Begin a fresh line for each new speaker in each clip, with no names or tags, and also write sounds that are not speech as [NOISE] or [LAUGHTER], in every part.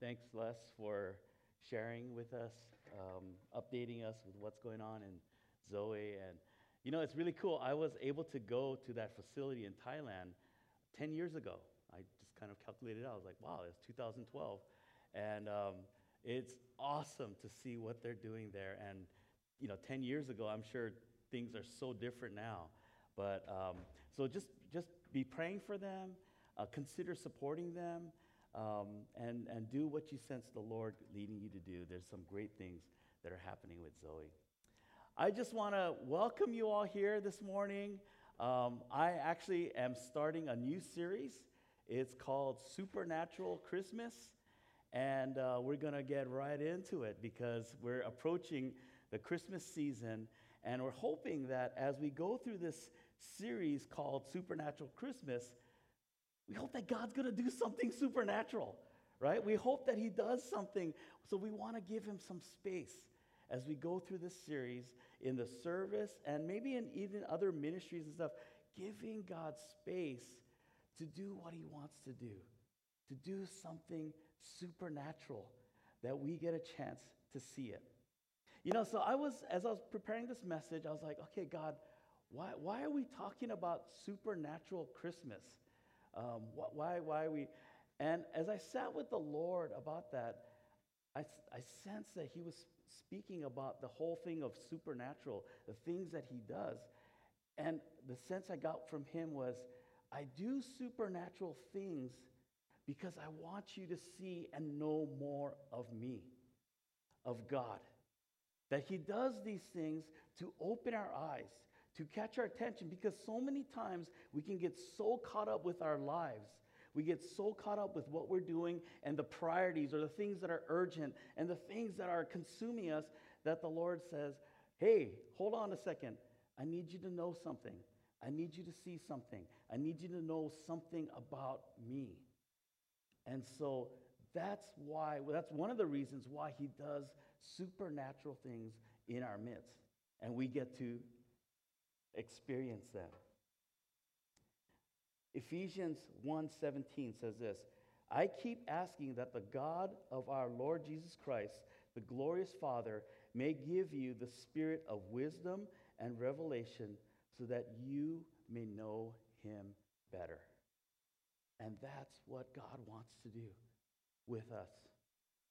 Thanks, Les, for sharing with us, um, updating us with what's going on in Zoe. And, you know, it's really cool. I was able to go to that facility in Thailand 10 years ago. I just kind of calculated out. I was like, wow, it's 2012. And um, it's awesome to see what they're doing there. And, you know, 10 years ago, I'm sure things are so different now. But um, so just, just be praying for them, uh, consider supporting them, um, and, and do what you sense the Lord leading you to do. There's some great things that are happening with Zoe. I just want to welcome you all here this morning. Um, I actually am starting a new series. It's called Supernatural Christmas. And uh, we're going to get right into it because we're approaching the Christmas season. And we're hoping that as we go through this series called Supernatural Christmas, we hope that God's going to do something supernatural, right? We hope that He does something. So we want to give Him some space as we go through this series in the service and maybe in even other ministries and stuff, giving God space to do what He wants to do, to do something supernatural that we get a chance to see it. You know, so I was, as I was preparing this message, I was like, okay, God, why, why are we talking about supernatural Christmas? Um, why, why we? And as I sat with the Lord about that, I, I sensed that He was speaking about the whole thing of supernatural, the things that He does. And the sense I got from Him was, I do supernatural things because I want you to see and know more of me, of God. That He does these things to open our eyes, to catch our attention because so many times we can get so caught up with our lives. We get so caught up with what we're doing and the priorities or the things that are urgent and the things that are consuming us that the Lord says, Hey, hold on a second. I need you to know something. I need you to see something. I need you to know something about me. And so that's why, well, that's one of the reasons why he does supernatural things in our midst. And we get to experience that. Ephesians 1:17 says this, I keep asking that the God of our Lord Jesus Christ, the glorious Father, may give you the spirit of wisdom and revelation so that you may know him better. And that's what God wants to do with us.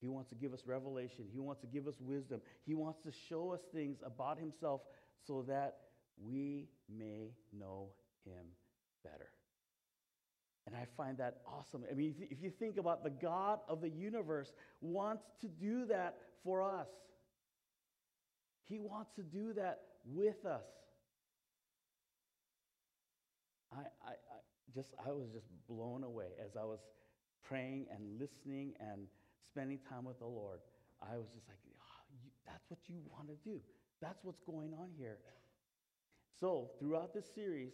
He wants to give us revelation. He wants to give us wisdom. He wants to show us things about himself so that we may know him better. And I find that awesome. I mean, if you think about the God of the universe wants to do that for us. He wants to do that with us. I, I, I just I was just blown away as I was praying and listening and spending time with the Lord. I was just like, oh, you, that's what you want to do. That's what's going on here. So, throughout this series,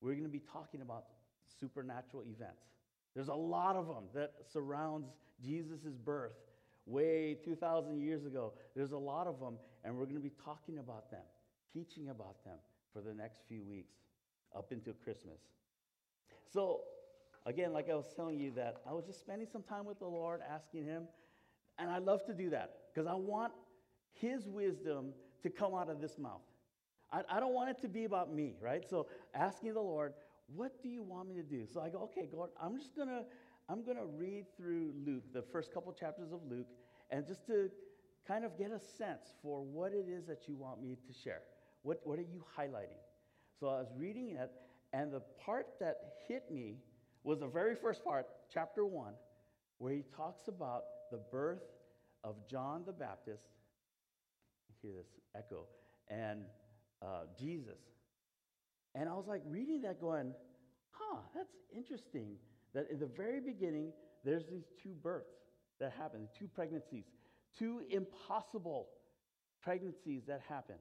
we're going to be talking about supernatural events. There's a lot of them that surrounds Jesus' birth way 2,000 years ago. There's a lot of them, and we're going to be talking about them, teaching about them for the next few weeks up until Christmas. So, again, like I was telling you, that I was just spending some time with the Lord, asking Him, and I love to do that because I want His wisdom to come out of this mouth. I, I don't want it to be about me, right? So asking the Lord, what do you want me to do? So I go, okay, Lord, I'm just gonna, I'm gonna read through Luke, the first couple chapters of Luke, and just to kind of get a sense for what it is that you want me to share. What, what are you highlighting? So I was reading it, and the part that hit me was the very first part, chapter one, where he talks about the birth of John the Baptist. Hear this echo. And uh, Jesus. And I was like reading that, going, huh, that's interesting that in the very beginning, there's these two births that happen, two pregnancies, two impossible pregnancies that happen.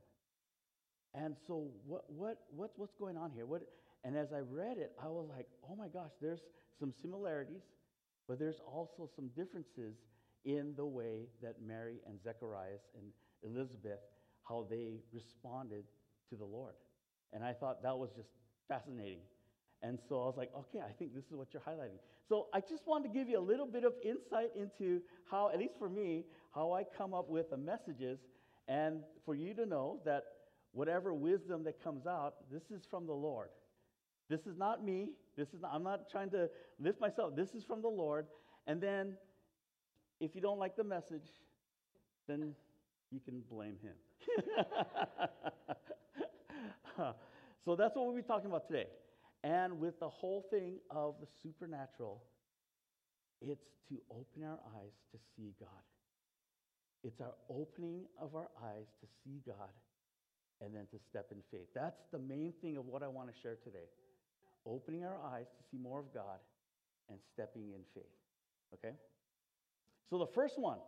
And so, what, what, what, what's going on here? What, and as I read it, I was like, oh my gosh, there's some similarities, but there's also some differences in the way that Mary and Zacharias and Elizabeth, how they responded to the Lord. And I thought that was just fascinating. And so I was like, okay, I think this is what you're highlighting. So I just wanted to give you a little bit of insight into how, at least for me, how I come up with the messages, and for you to know that whatever wisdom that comes out, this is from the Lord. This is not me. This is not, I'm not trying to lift myself. This is from the Lord. And then, if you don't like the message, then you can blame him. [LAUGHS] [LAUGHS] so that's what we'll be talking about today. And with the whole thing of the supernatural, it's to open our eyes to see God. It's our opening of our eyes to see God and then to step in faith. That's the main thing of what I want to share today. Opening our eyes to see more of God and stepping in faith. Okay? So the first one,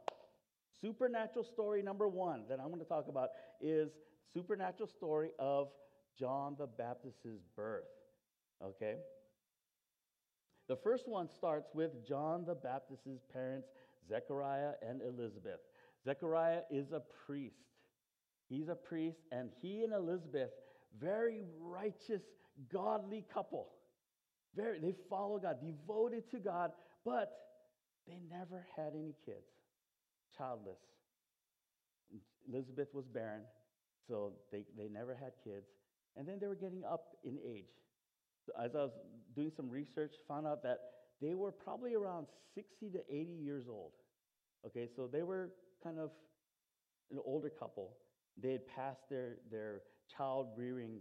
supernatural story number one that I'm going to talk about is supernatural story of John the Baptist's birth. Okay? The first one starts with John the Baptist's parents, Zechariah and Elizabeth. Zechariah is a priest. He's a priest, and he and Elizabeth, very righteous, godly couple. Very, they follow God, devoted to God, but they never had any kids, childless. Elizabeth was barren, so they, they never had kids. And then they were getting up in age. As I was doing some research, found out that they were probably around 60 to 80 years old. Okay, so they were kind of an older couple. They had passed their, their child rearing,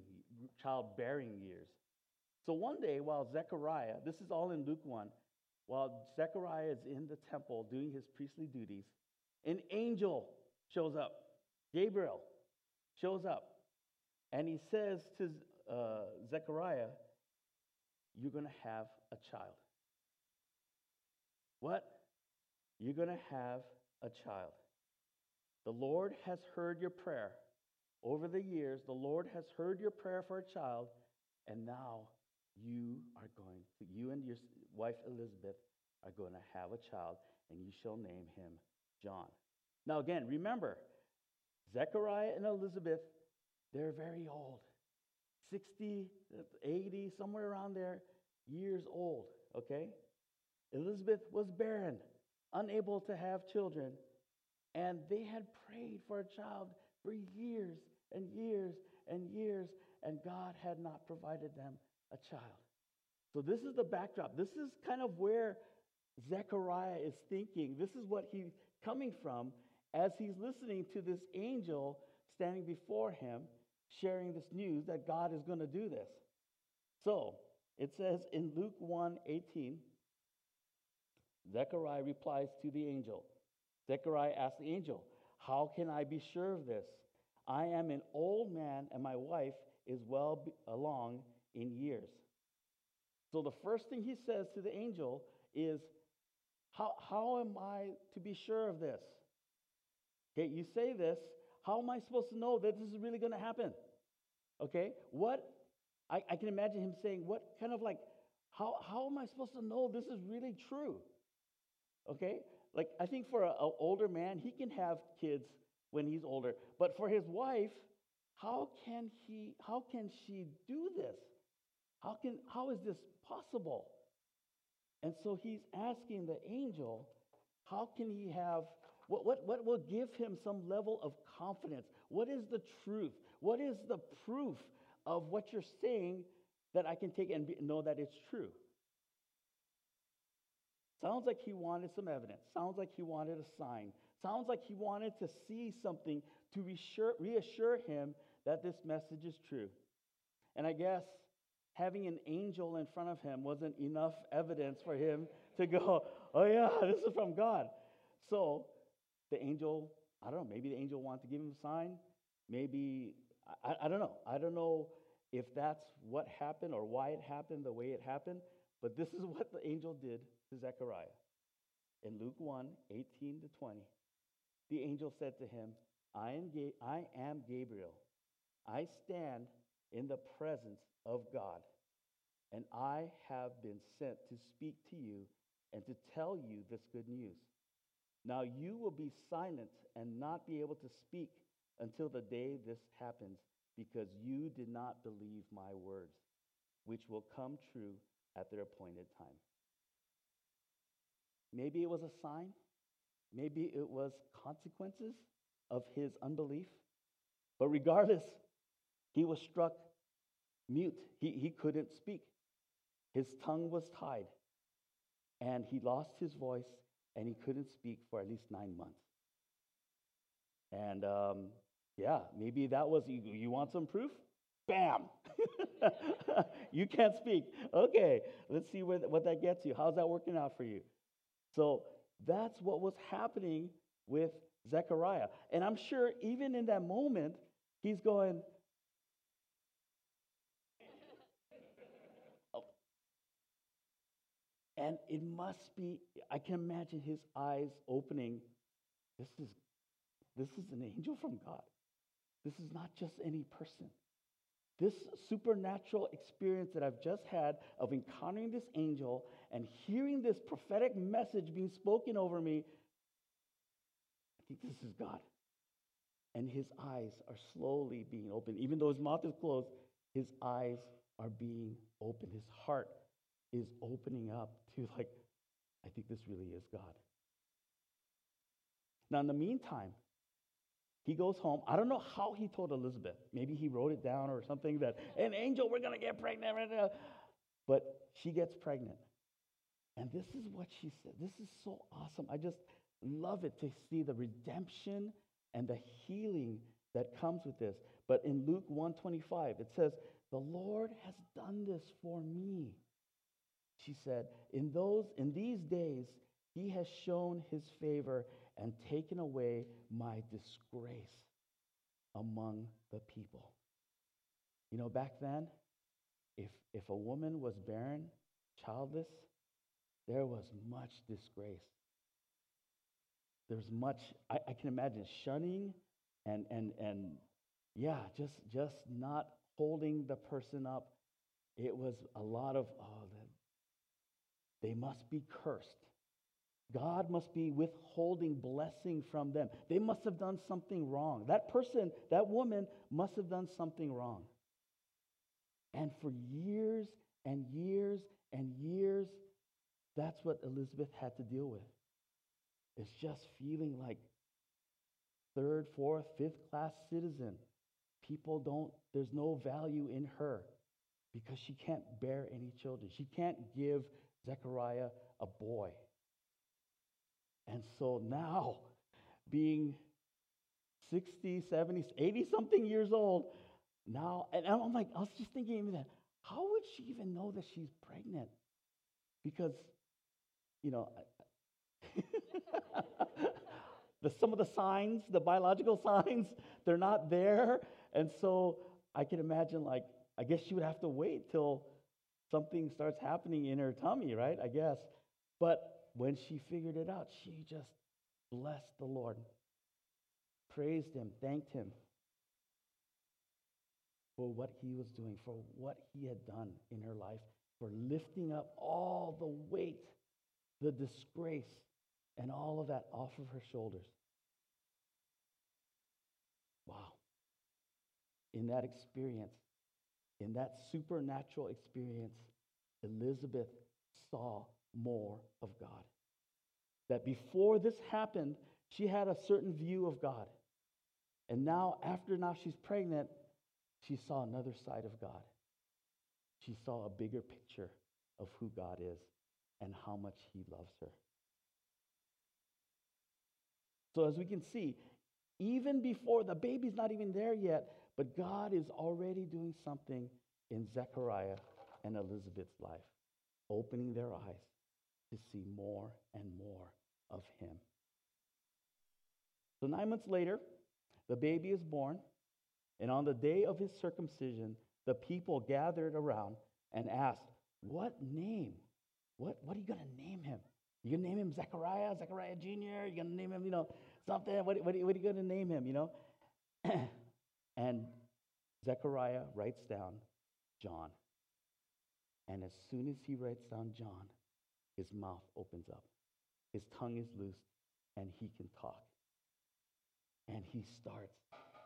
childbearing years. So one day, while Zechariah, this is all in Luke 1, while Zechariah is in the temple doing his priestly duties, an angel shows up. Gabriel shows up. And he says to uh, Zechariah, You're going to have a child. What? You're going to have a child. The Lord has heard your prayer. Over the years, the Lord has heard your prayer for a child, and now you are going to, you and your wife Elizabeth are going to have a child, and you shall name him John. Now, again, remember, Zechariah and Elizabeth, they're very old 60, 80, somewhere around there, years old, okay? Elizabeth was barren, unable to have children, and they had prayed for a child for years and years and years, and God had not provided them a child. So, this is the backdrop. This is kind of where Zechariah is thinking. This is what he's coming from as he's listening to this angel standing before him, sharing this news that God is going to do this. So, it says in Luke 1 18, Zechariah replies to the angel. Zechariah asks the angel, How can I be sure of this? I am an old man, and my wife is well along in years. So the first thing he says to the angel is, How, how am I to be sure of this? Okay, you say this. How am I supposed to know that this is really going to happen? Okay, what? I, I can imagine him saying, What kind of like, how, how am I supposed to know this is really true? Okay, like I think for an older man, he can have kids when he's older, but for his wife, how can he? How can she do this? How can? How is this possible? And so he's asking the angel, how can he have? What, what, what will give him some level of confidence? What is the truth? What is the proof of what you're saying that I can take and be, know that it's true? Sounds like he wanted some evidence. Sounds like he wanted a sign. Sounds like he wanted to see something to reassure, reassure him that this message is true. And I guess having an angel in front of him wasn't enough evidence for him to go, oh, yeah, [LAUGHS] this is from God. So the angel, I don't know, maybe the angel wanted to give him a sign. Maybe, I, I don't know. I don't know if that's what happened or why it happened the way it happened, but this is [LAUGHS] what the angel did to Zechariah. In Luke 1 18 to 20, the angel said to him, I am, Ga- I am Gabriel. I stand in the presence of God, and I have been sent to speak to you and to tell you this good news. Now you will be silent and not be able to speak until the day this happens, because you did not believe my words, which will come true at their appointed time. Maybe it was a sign, maybe it was consequences of his unbelief, but regardless, he was struck mute. He, he couldn't speak. His tongue was tied, and he lost his voice, and he couldn't speak for at least nine months. And um, yeah, maybe that was you, you want some proof? Bam! [LAUGHS] you can't speak. Okay, let's see where, what that gets you. How's that working out for you? So that's what was happening with Zechariah. And I'm sure even in that moment, he's going, And it must be, I can imagine his eyes opening. This is, this is an angel from God. This is not just any person. This supernatural experience that I've just had of encountering this angel and hearing this prophetic message being spoken over me, I think this is God. And his eyes are slowly being opened. Even though his mouth is closed, his eyes are being opened. His heart is opening up to, like, I think this really is God. Now, in the meantime, he goes home. I don't know how he told Elizabeth. Maybe he wrote it down or something that, an angel, we're going to get pregnant. But she gets pregnant. And this is what she said. This is so awesome. I just love it to see the redemption and the healing that comes with this. But in Luke 125, it says, "The Lord has done this for me." She said, "In those in these days he has shown his favor and taken away my disgrace among the people. You know, back then, if, if a woman was barren, childless, there was much disgrace. There's much, I, I can imagine shunning and, and, and yeah, just, just not holding the person up. It was a lot of, oh, they must be cursed. God must be withholding blessing from them. They must have done something wrong. That person, that woman, must have done something wrong. And for years and years and years, that's what Elizabeth had to deal with. It's just feeling like third, fourth, fifth class citizen. People don't, there's no value in her because she can't bear any children. She can't give Zechariah a boy. And so now, being 60, 70, 80 something years old, now, and I'm like, I was just thinking that, how would she even know that she's pregnant? Because, you know, [LAUGHS] the, some of the signs, the biological signs, they're not there. And so I can imagine, like, I guess she would have to wait till something starts happening in her tummy, right? I guess. But when she figured it out, she just blessed the Lord, praised him, thanked him for what he was doing, for what he had done in her life, for lifting up all the weight, the disgrace, and all of that off of her shoulders. Wow. In that experience, in that supernatural experience, Elizabeth saw more of God. That before this happened, she had a certain view of God. And now, after now she's pregnant, she saw another side of God. She saw a bigger picture of who God is and how much He loves her. So, as we can see, even before the baby's not even there yet, but God is already doing something in Zechariah and Elizabeth's life, opening their eyes to see more and more of him. So, nine months later, the baby is born, and on the day of his circumcision, the people gathered around and asked, What name? What, what are you going to name him? You going to name him Zechariah, Zechariah Jr.? You going to name him, you know, something? What, what, what are you going to name him, you know? [CLEARS THROAT] and Zechariah writes down John. And as soon as he writes down John, his mouth opens up, his tongue is loosed, and he can talk. And he starts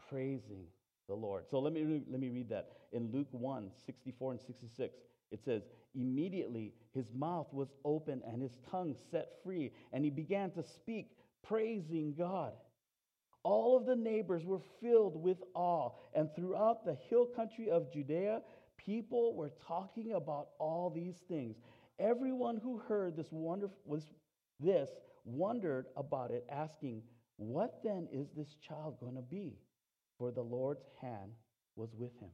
praising the Lord. So let me, let me read that. In Luke 1 64 and 66, it says, Immediately his mouth was open and his tongue set free, and he began to speak, praising God. All of the neighbors were filled with awe, and throughout the hill country of Judea, people were talking about all these things. Everyone who heard this wonder was this wondered about it, asking, "What then is this child going to be?" For the Lord's hand was with him.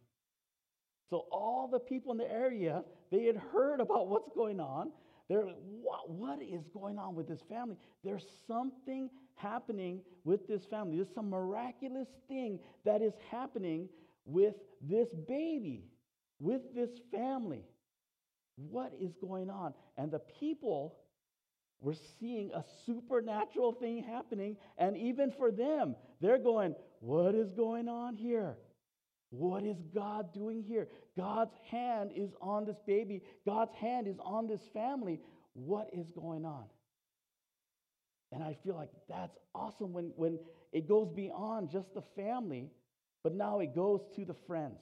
So all the people in the area, they had heard about what's going on. They're like, what, what is going on with this family? There's something happening with this family. There's some miraculous thing that is happening with this baby, with this family. What is going on? And the people were seeing a supernatural thing happening. And even for them, they're going, What is going on here? What is God doing here? God's hand is on this baby. God's hand is on this family. What is going on? And I feel like that's awesome when, when it goes beyond just the family, but now it goes to the friends.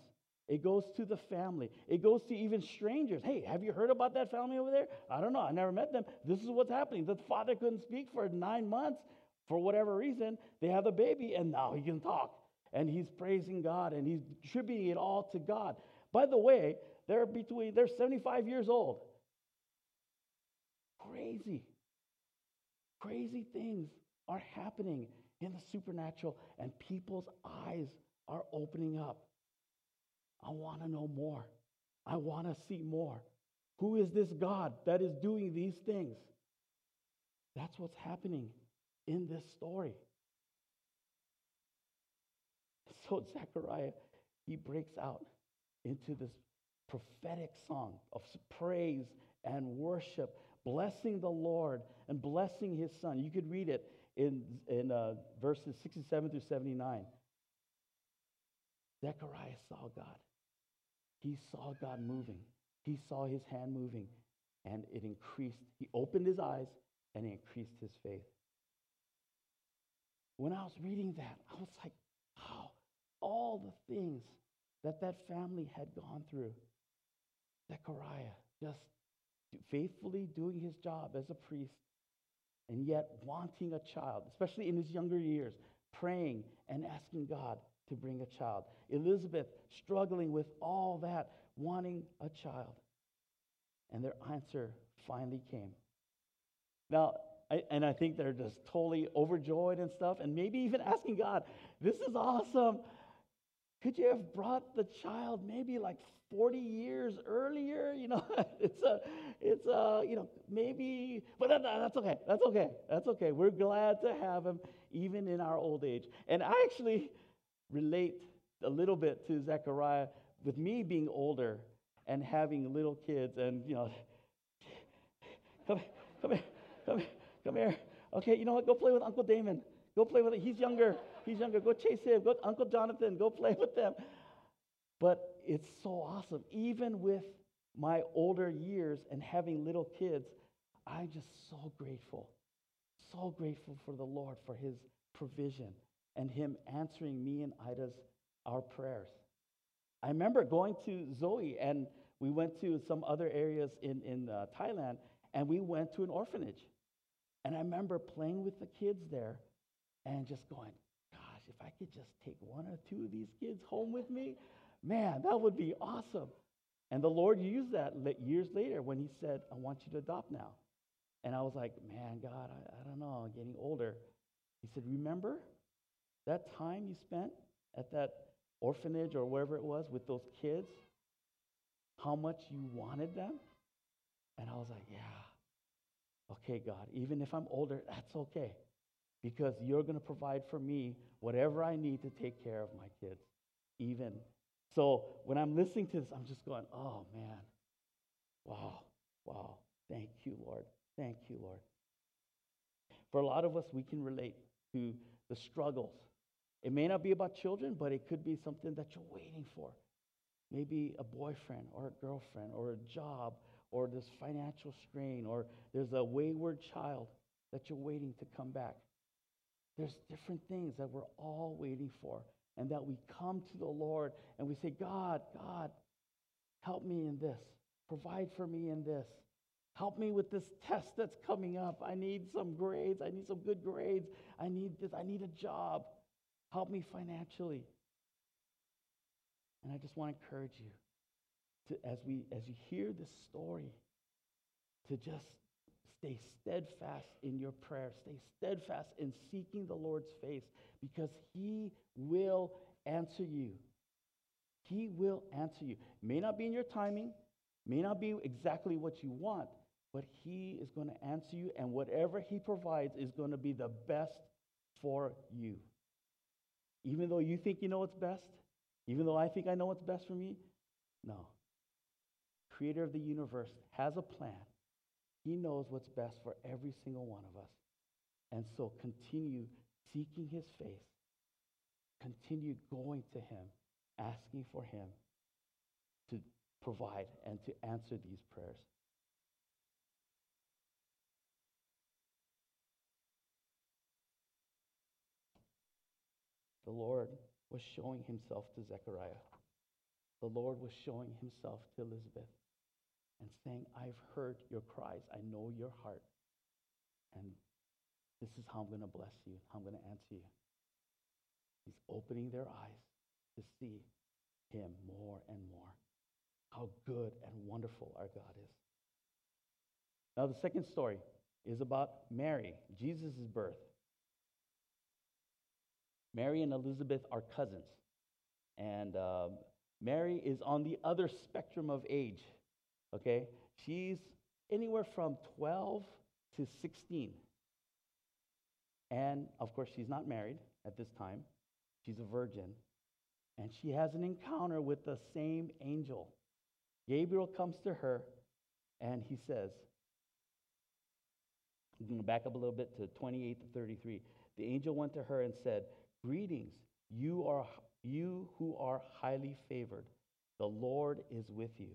It goes to the family. It goes to even strangers. Hey, have you heard about that family over there? I don't know. I never met them. This is what's happening. The father couldn't speak for nine months for whatever reason. They have a baby, and now he can talk and he's praising God and he's attributing it all to God. By the way, they're between they're 75 years old. Crazy. Crazy things are happening in the supernatural and people's eyes are opening up. I want to know more. I want to see more. Who is this God that is doing these things? That's what's happening in this story. [LAUGHS] So Zechariah, he breaks out into this prophetic song of praise and worship, blessing the Lord and blessing his son. You could read it in, in uh, verses 67 through 79. Zechariah saw God. He saw God moving. He saw his hand moving, and it increased. He opened his eyes and increased his faith. When I was reading that, I was like, wow, all the things that that family had gone through. Zechariah just faithfully doing his job as a priest and yet wanting a child, especially in his younger years, praying and asking God to bring a child. Elizabeth struggling with all that, wanting a child. And their answer finally came. Now, I, and I think they're just totally overjoyed and stuff, and maybe even asking God, This is awesome. Could you have brought the child maybe like 40 years earlier? You know, [LAUGHS] it's a, it's a, you know, maybe, but that, that's okay. That's okay. That's okay. We're glad to have him even in our old age. And I actually relate a little bit to Zechariah with me being older and having little kids and, you know, [LAUGHS] come, come here, come here, come here. Okay, you know what? Go play with Uncle Damon. Go play with him. He's younger. He's younger. Go chase him. Go Uncle Jonathan. Go play [LAUGHS] with them. But it's so awesome. Even with my older years and having little kids, I'm just so grateful. So grateful for the Lord for his provision and him answering me and Ida's our prayers. I remember going to Zoe and we went to some other areas in, in uh, Thailand and we went to an orphanage. And I remember playing with the kids there and just going, gosh, if I could just take one or two of these kids home with me, man, that would be awesome. And the Lord used that years later when He said, I want you to adopt now. And I was like, man, God, I, I don't know, I'm getting older. He said, remember that time you spent at that orphanage or wherever it was with those kids? How much you wanted them? And I was like, yeah. Okay, God, even if I'm older, that's okay because you're going to provide for me whatever I need to take care of my kids, even. So when I'm listening to this, I'm just going, oh man, wow, wow. Thank you, Lord. Thank you, Lord. For a lot of us, we can relate to the struggles. It may not be about children, but it could be something that you're waiting for. Maybe a boyfriend or a girlfriend or a job or this financial strain or there's a wayward child that you're waiting to come back. There's different things that we're all waiting for. And that we come to the Lord and we say, God, God, help me in this. Provide for me in this. Help me with this test that's coming up. I need some grades. I need some good grades. I need this. I need a job. Help me financially. And I just want to encourage you to as we as you hear this story to just stay steadfast in your prayer. Stay steadfast in seeking the Lord's face because he will answer you. He will answer you. May not be in your timing, may not be exactly what you want, but He is going to answer you, and whatever He provides is going to be the best for you. Even though you think you know what's best, even though I think I know what's best for me, no. Creator of the universe has a plan. He knows what's best for every single one of us. And so continue seeking His face, continue going to Him, asking for Him to provide and to answer these prayers. the Lord was showing himself to Zechariah. The Lord was showing himself to Elizabeth and saying, I've heard your cries. I know your heart. And this is how I'm going to bless you, how I'm going to answer you. He's opening their eyes to see him more and more. How good and wonderful our God is. Now, the second story is about Mary, Jesus' birth. Mary and Elizabeth are cousins. And um, Mary is on the other spectrum of age, okay? She's anywhere from 12 to 16. And of course, she's not married at this time, she's a virgin. And she has an encounter with the same angel. Gabriel comes to her and he says, I'm going to back up a little bit to 28 to 33. The angel went to her and said, Greetings, you are you who are highly favored. The Lord is with you.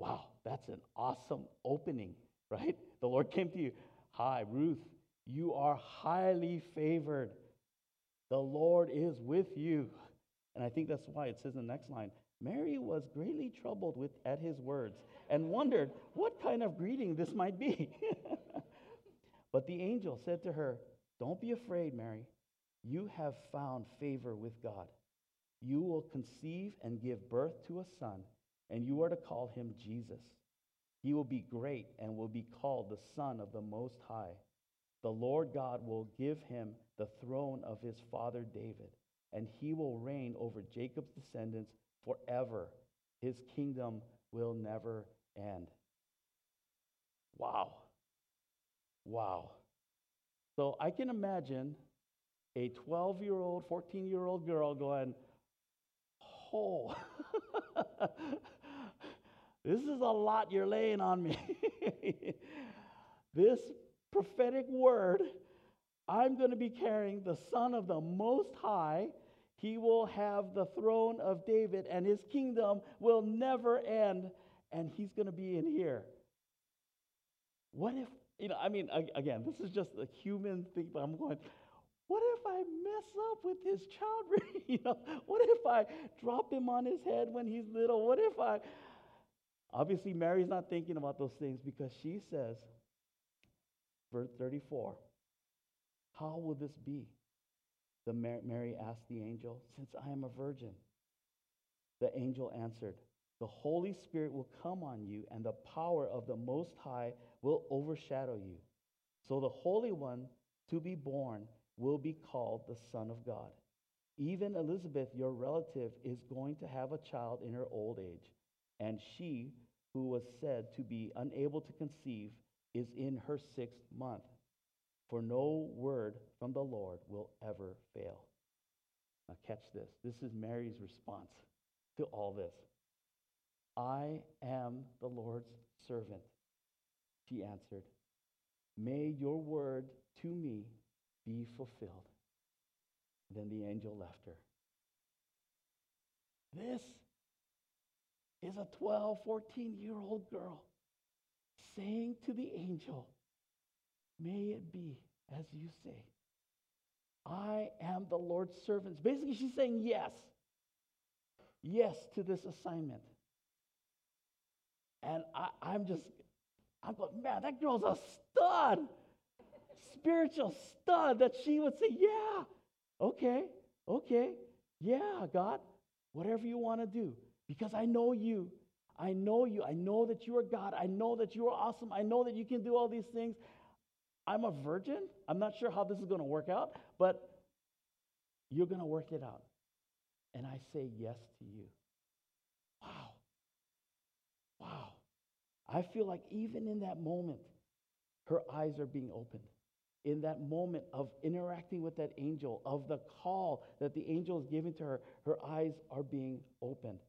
Wow, that's an awesome opening, right? The Lord came to you. Hi, Ruth, you are highly favored. The Lord is with you. And I think that's why it says in the next line Mary was greatly troubled with, at his words and wondered what kind of greeting this might be. [LAUGHS] but the angel said to her, Don't be afraid, Mary. You have found favor with God. You will conceive and give birth to a son, and you are to call him Jesus. He will be great and will be called the Son of the Most High. The Lord God will give him the throne of his father David, and he will reign over Jacob's descendants forever. His kingdom will never end. Wow. Wow. So I can imagine a 12 year old, 14 year old girl going, Oh, [LAUGHS] this is a lot you're laying on me. [LAUGHS] this prophetic word, I'm going to be carrying the Son of the Most High. He will have the throne of David, and his kingdom will never end, and he's going to be in here. What if, you know, I mean, again, this is just a human thing, but I'm going, what if I mess up with his child? [LAUGHS] you know, what if I drop him on his head when he's little? What if I. Obviously, Mary's not thinking about those things because she says, verse 34, How will this be? The Mary asked the angel, Since I am a virgin. The angel answered, The Holy Spirit will come on you, and the power of the Most High will overshadow you. So the Holy One to be born will be called the Son of God. Even Elizabeth, your relative, is going to have a child in her old age, and she, who was said to be unable to conceive, is in her sixth month. For no word from the Lord will ever fail. Now, catch this. This is Mary's response to all this. I am the Lord's servant, she answered. May your word to me be fulfilled. Then the angel left her. This is a 12, 14 year old girl saying to the angel, May it be as you say. I am the Lord's servant. Basically, she's saying yes. Yes to this assignment. And I, I'm just, I'm going, man, that girl's a stud. Spiritual stud that she would say, yeah, okay, okay, yeah, God, whatever you want to do. Because I know you. I know you. I know that you are God. I know that you are awesome. I know that you can do all these things. I'm a virgin. I'm not sure how this is going to work out, but you're going to work it out. And I say yes to you. Wow. Wow. I feel like even in that moment, her eyes are being opened. In that moment of interacting with that angel, of the call that the angel is giving to her, her eyes are being opened.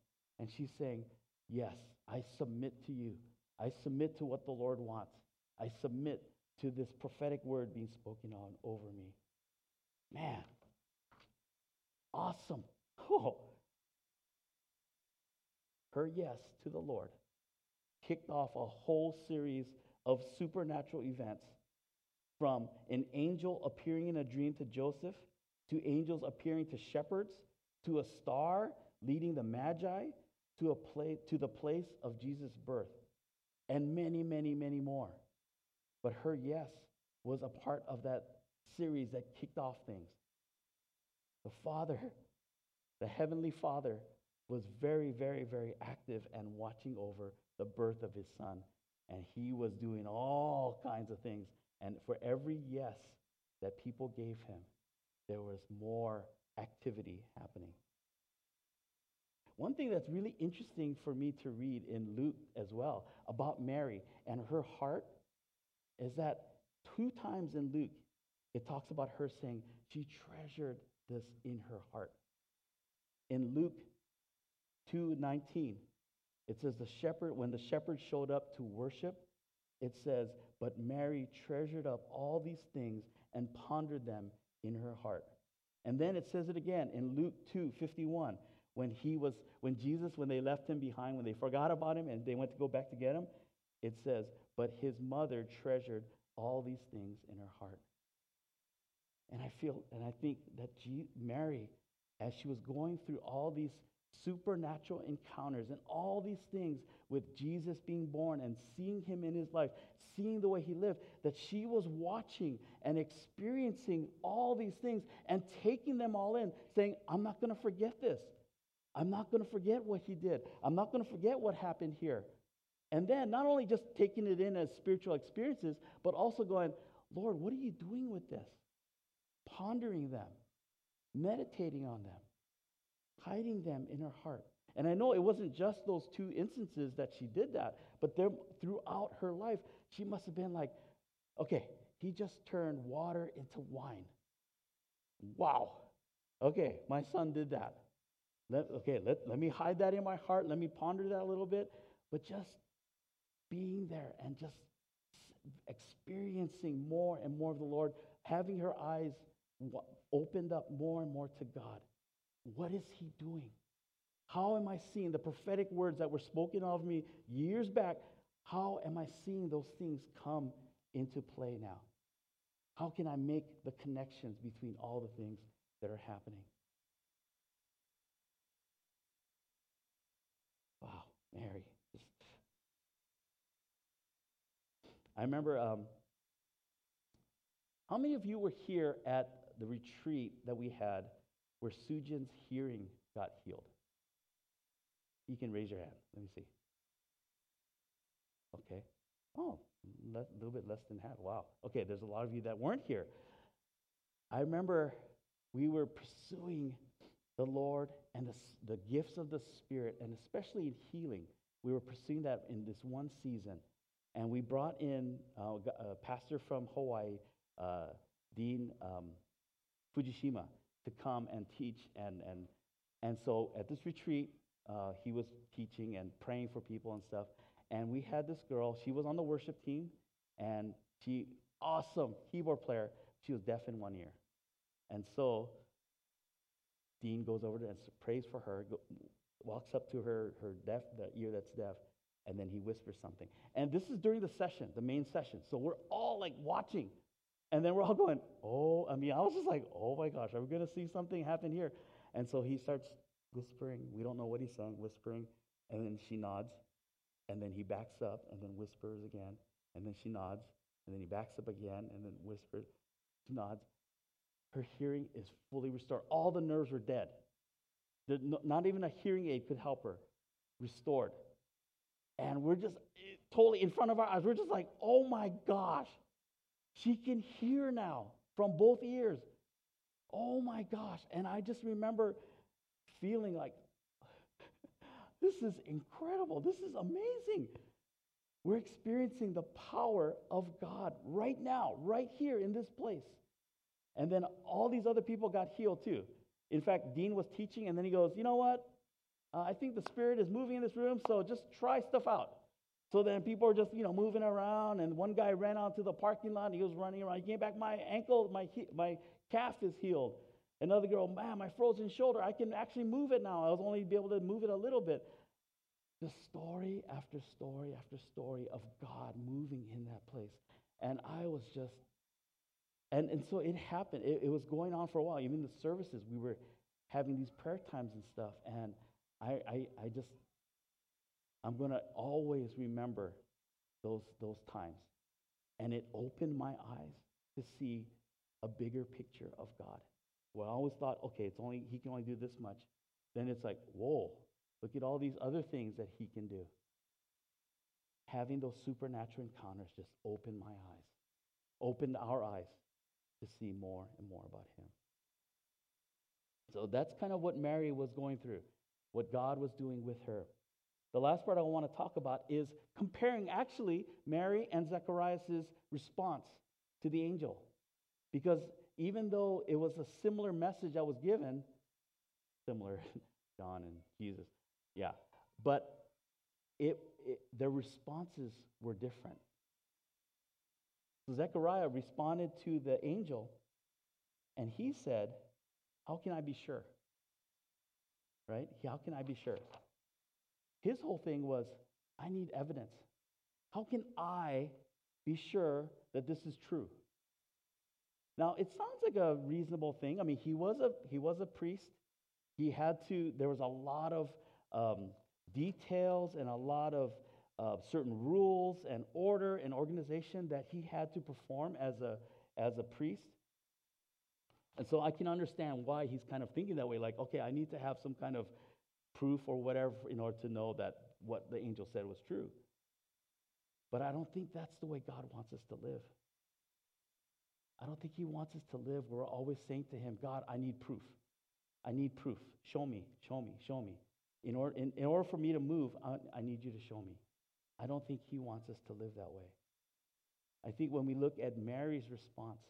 And she's saying, Yes, I submit to you. I submit to what the Lord wants. I submit to this prophetic word being spoken on over me. Man, awesome. Her yes to the Lord kicked off a whole series of supernatural events from an angel appearing in a dream to Joseph, to angels appearing to shepherds, to a star leading the Magi, to, a place, to the place of Jesus' birth, and many, many, many more. But her yes was a part of that series that kicked off things. The Father, the Heavenly Father, was very, very, very active and watching over the birth of his son. And he was doing all kinds of things. And for every yes that people gave him, there was more activity happening. One thing that's really interesting for me to read in Luke as well about Mary and her heart is that two times in Luke, it talks about her saying she treasured this in her heart. In Luke 2:19, it says the shepherd when the shepherd showed up to worship, it says, "But Mary treasured up all these things and pondered them in her heart." And then it says it again in Luke 2:51 when he was when Jesus when they left him behind when they forgot about him and they went to go back to get him, it says, "But his mother treasured all these things in her heart." And I feel and I think that Mary as she was going through all these supernatural encounters and all these things with Jesus being born and seeing him in his life, seeing the way he lived, that she was watching and experiencing all these things and taking them all in, saying, I'm not going to forget this. I'm not going to forget what he did. I'm not going to forget what happened here. And then not only just taking it in as spiritual experiences, but also going, Lord, what are you doing with this? Pondering them, meditating on them hiding them in her heart. And I know it wasn't just those two instances that she did that, but there, throughout her life, she must have been like, okay, he just turned water into wine. Wow. Okay, my son did that. Let, okay, let, let me hide that in my heart. Let me ponder that a little bit. But just being there and just experiencing more and more of the Lord, having her eyes opened up more and more to God. What is he doing? How am I seeing the prophetic words that were spoken of me years back? How am I seeing those things come into play now? How can I make the connections between all the things that are happening? Wow, Mary. I remember um, how many of you were here at the retreat that we had where Sujin's hearing got healed? You can raise your hand. Let me see. Okay. Oh, a little bit less than half. Wow. Okay, there's a lot of you that weren't here. I remember we were pursuing the Lord and the, the gifts of the Spirit, and especially in healing. We were pursuing that in this one season. And we brought in uh, a pastor from Hawaii, uh, Dean um, Fujishima to come and teach. And, and, and so at this retreat, uh, he was teaching and praying for people and stuff. And we had this girl, she was on the worship team, and she, awesome keyboard player, she was deaf in one ear. And so Dean goes over and prays for her, go, walks up to her, her deaf, the ear that's deaf, and then he whispers something. And this is during the session, the main session. So we're all like watching. And then we're all going, oh, I mean, I was just like, oh my gosh, are we going to see something happen here? And so he starts whispering. We don't know what he's saying, whispering. And then she nods. And then he backs up and then whispers again. And then she nods. And then he backs up again and then whispers. Nods. Her hearing is fully restored. All the nerves were dead. Not even a hearing aid could help her. Restored. And we're just eh, totally in front of our eyes. We're just like, oh my gosh. She can hear now from both ears. Oh my gosh. And I just remember feeling like, [LAUGHS] this is incredible. This is amazing. We're experiencing the power of God right now, right here in this place. And then all these other people got healed too. In fact, Dean was teaching, and then he goes, You know what? Uh, I think the Spirit is moving in this room, so just try stuff out. So then people are just, you know, moving around, and one guy ran out to the parking lot. And he was running around. He came back, my ankle, my he- my calf is healed. Another girl, man, my frozen shoulder, I can actually move it now. I was only be able to move it a little bit. The story after story after story of God moving in that place, and I was just, and and so it happened. It, it was going on for a while. Even the services, we were having these prayer times and stuff, and I I, I just I'm going to always remember those, those times. And it opened my eyes to see a bigger picture of God. Well, I always thought, okay, it's only he can only do this much. Then it's like, whoa, look at all these other things that he can do. Having those supernatural encounters just opened my eyes, opened our eyes to see more and more about him. So that's kind of what Mary was going through, what God was doing with her. The last part I want to talk about is comparing actually Mary and Zechariah's response to the angel. Because even though it was a similar message I was given, similar, [LAUGHS] John and Jesus, yeah, but it, it, their responses were different. So Zechariah responded to the angel, and he said, How can I be sure? Right? How can I be sure? His whole thing was, I need evidence. How can I be sure that this is true? Now, it sounds like a reasonable thing. I mean, he was a, he was a priest. He had to, there was a lot of um, details and a lot of certain rules and order and organization that he had to perform as a, as a priest. And so I can understand why he's kind of thinking that way like, okay, I need to have some kind of proof or whatever in order to know that what the angel said was true. But I don't think that's the way God wants us to live. I don't think He wants us to live. We're always saying to Him, God, I need proof. I need proof. Show me, show me, show me. In order, in, in order for me to move, I, I need you to show me. I don't think He wants us to live that way. I think when we look at Mary's response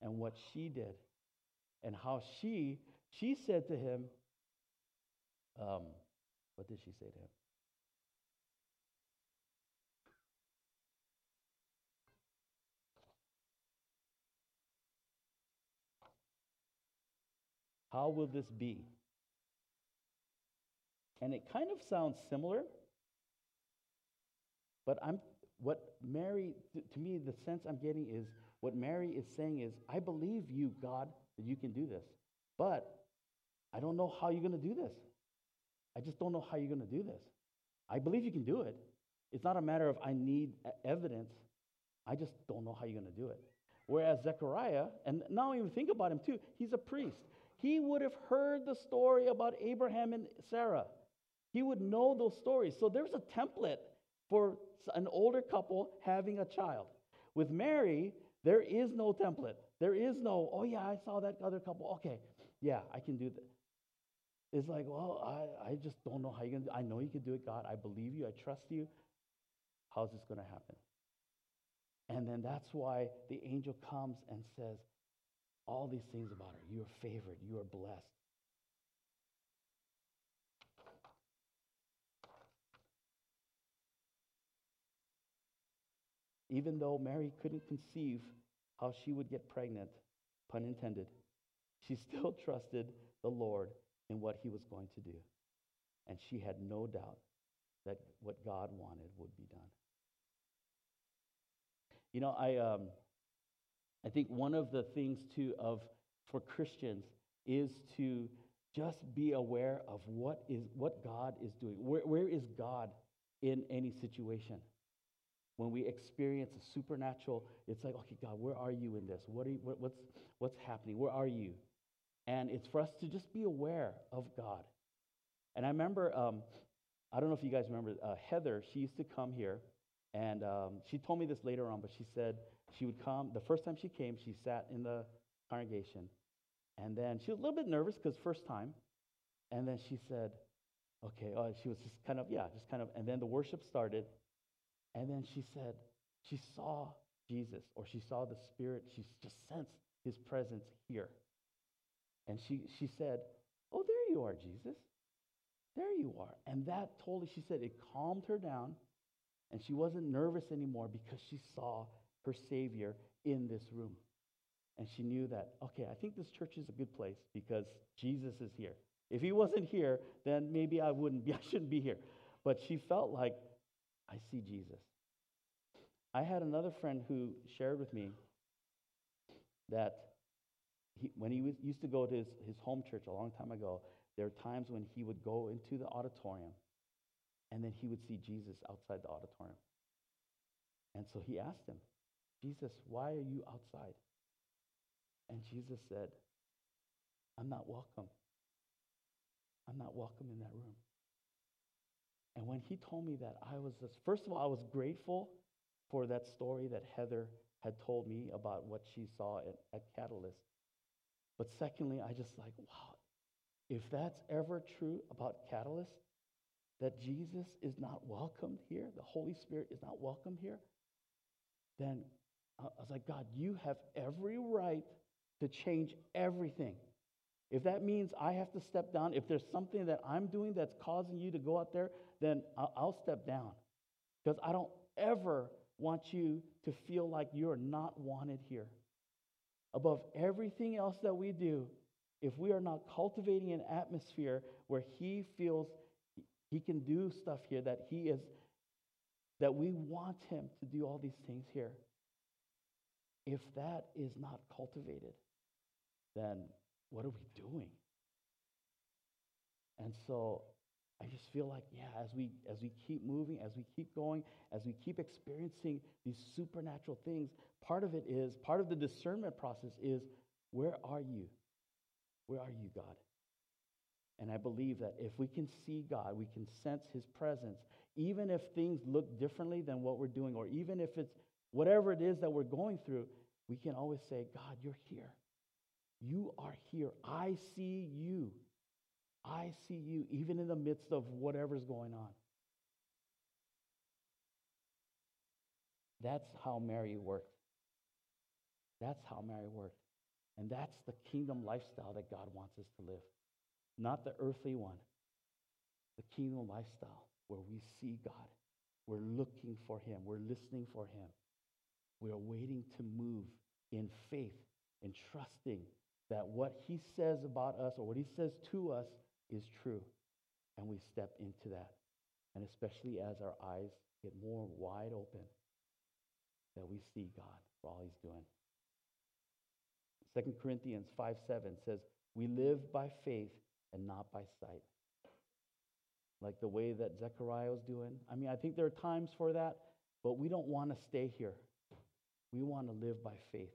and what she did and how she, she said to him, um, what did she say to him? How will this be? And it kind of sounds similar, but I'm what Mary to, me the sense I'm getting is what Mary is saying is I believe you God that you can do this. But I don't know how you're going to do this. I just don't know how you're going to do this. I believe you can do it. It's not a matter of I need evidence. I just don't know how you're going to do it. Whereas Zechariah, and now even think about him too, he's a priest. He would have heard the story about Abraham and Sarah. He would know those stories. So there's a template for an older couple having a child. With Mary, there is no template. There is no, oh yeah, I saw that other couple. Okay, yeah, I can do that. It's like, well, I, I just don't know how you're going to I know you can do it, God. I believe you. I trust you. How's this going to happen? And then that's why the angel comes and says all these things about her. You are favored. You are blessed. Even though Mary couldn't conceive how she would get pregnant, pun intended, she still [LAUGHS] trusted the Lord in what he was going to do. And she had no doubt that what God wanted would be done. You know, I, um, I think one of the things too of for Christians is to just be aware of what is what God is doing. Where, where is God in any situation? When we experience a supernatural, it's like, okay, God, where are you in this? What are you, what, what's what's happening? Where are you? And it's for us to just be aware of God. And I remember, um, I don't know if you guys remember, uh, Heather, she used to come here, and um, she told me this later on, but she said she would come. The first time she came, she sat in the congregation, and then she was a little bit nervous because first time. And then she said, okay, uh, she was just kind of, yeah, just kind of, and then the worship started. And then she said, she saw Jesus or she saw the Spirit. She just sensed his presence here. And she, she said, oh, there you are, Jesus. There you are. And that totally, she said, it calmed her down. And she wasn't nervous anymore because she saw her Savior in this room. And she knew that, okay, I think this church is a good place because Jesus is here. If he wasn't here, then maybe I wouldn't be, [LAUGHS] I shouldn't be here. But she felt like, I see Jesus. I had another friend who shared with me that he, when he was, used to go to his, his home church a long time ago, there were times when he would go into the auditorium and then he would see Jesus outside the auditorium. And so he asked him, Jesus, why are you outside? And Jesus said, I'm not welcome. I'm not welcome in that room. And when he told me that, I was just, first of all, I was grateful for that story that Heather had told me about what she saw at, at Catalyst. But secondly, I just like, wow, if that's ever true about Catalyst, that Jesus is not welcomed here, the Holy Spirit is not welcome here, then I was like, God, you have every right to change everything. If that means I have to step down, if there's something that I'm doing that's causing you to go out there, then I'll, step down. Because I don't ever want you to feel like you're not wanted here. Above everything else that we do, if we are not cultivating an atmosphere where He feels He can do stuff here, that He is, that we want Him to do all these things here, if that is not cultivated, then what are we doing? And so I just feel like, yeah, as we as we keep moving, as we keep going, as we keep experiencing these supernatural things, part of it is, part of the discernment process is, where are you? Where are you, God? And I believe that if we can see God, we can sense his presence, even if things look differently than what we're doing, or even if it's whatever it is that we're going through, we can always say, God, you're here. You are here. I see you. I see you, even in the midst of whatever's going on. That's how Mary worked. That's how Mary worked. And that's the kingdom lifestyle that God wants us to live, not the earthly one, the kingdom lifestyle where we see God. We're looking for Him, we're listening for Him, we are waiting to move in faith and trusting that what he says about us or what he says to us is true. And we step into that. And especially as our eyes get more wide open, that we see God for all he's doing. 2 Corinthians 5 7 says, We live by faith and not by sight. Like the way that Zechariah was doing. I mean, I think there are times for that, but we don't want to stay here. We want to live by faith.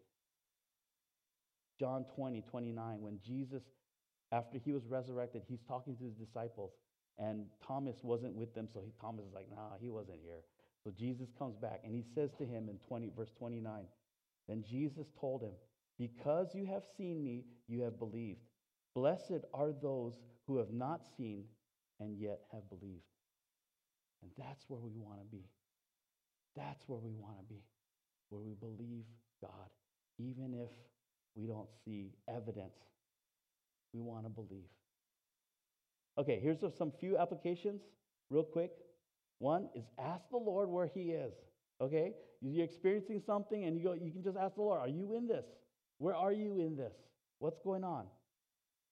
John 20, 29, when Jesus, after he was resurrected, he's talking to his disciples, and Thomas wasn't with them, so he, Thomas is like, nah, he wasn't here. So Jesus comes back, and he says to him in 20, verse 29, then Jesus told him, Because you have seen me, you have believed. Blessed are those who have not seen and yet have believed. And that's where we want to be. That's where we want to be, where we believe God, even if we don't see evidence. We want to believe. Okay, here's some few applications, real quick. One is ask the Lord where He is. Okay, you're experiencing something, and you go, you can just ask the Lord, "Are you in this? Where are you in this? What's going on?"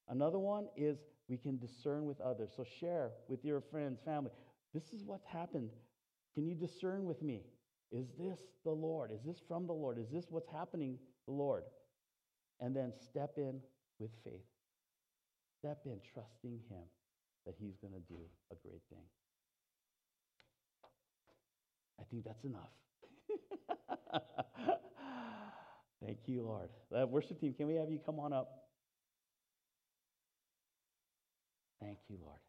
Another one is we can discern with others. So share with your friends, family. This is what's happened. Can you discern with me? Is this the Lord? Is this from the Lord? Is this what's happening the Lord, and then step in with faith. Step in trusting Him that He's going to do a great thing. I think that's enough. [LAUGHS] Thank you, Lord. Uh, worship team, can we have you come on up? Thank you, Lord.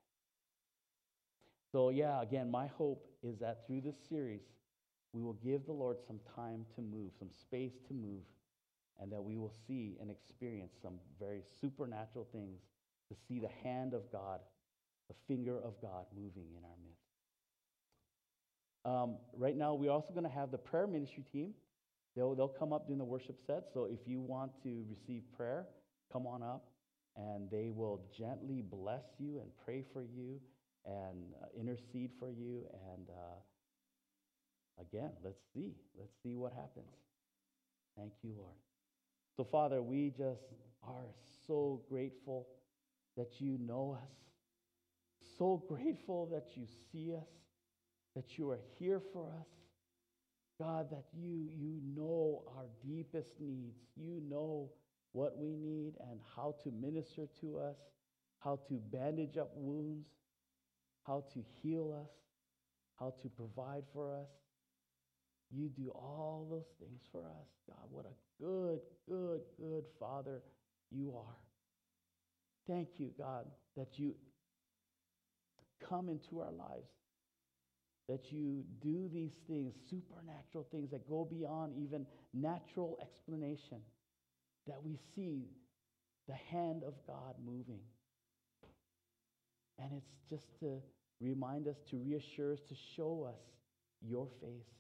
So, yeah, again, my hope is that through this series, we will give the Lord some time to move, some space to move, and that we will see and experience some very supernatural things to see the hand of God, the finger of God moving in our midst. Um, right now, we're also going to have the prayer ministry team. They'll, they'll come up during the worship set. So if you want to receive prayer, come on up and they will gently bless you and pray for you and uh, intercede for you. And uh, again, let's see. Let's see what happens. Thank you, Lord. So, Father, we just are so grateful that you know us, so grateful that you see us, that you are here for us. God, that you, you know our deepest needs. You know what we need and how to minister to us, how to bandage up wounds, how to heal us, how to provide for us. You do all those things for us, God. What a good, good, good Father you are. Thank you, God, that you come into our lives, that you do these things, supernatural things that go beyond even natural explanation that we see the hand of God moving. And it's just to remind us, to reassure us, to show us your face,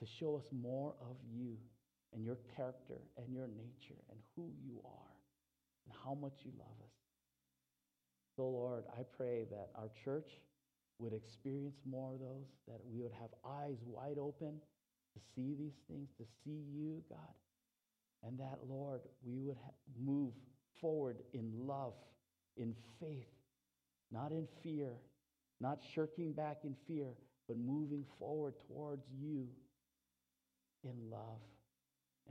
to show us more of you and your character and your nature and who you are and how much you love us. So, Lord, I pray that our church would experience more of those, that we would have eyes wide open to see these things, to see you, God, and that, Lord, we would move forward in love, in faith, not in fear, not shirking back in fear, but moving forward towards you in love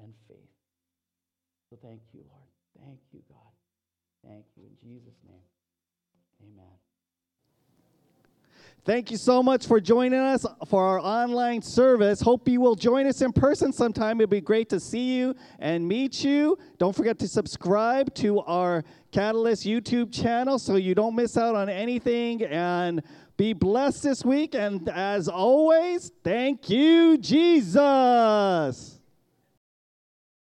and faith. So thank you, Lord. Thank you, God. Thank you. In Jesus' name, amen.
Thank you so much for joining us for our online service. Hope you will join us in person sometime. It'd be great to see you and meet you. Don't forget to subscribe to our Catalyst YouTube channel so you don't miss out on anything. And be blessed this week. And as always, thank you, Jesus.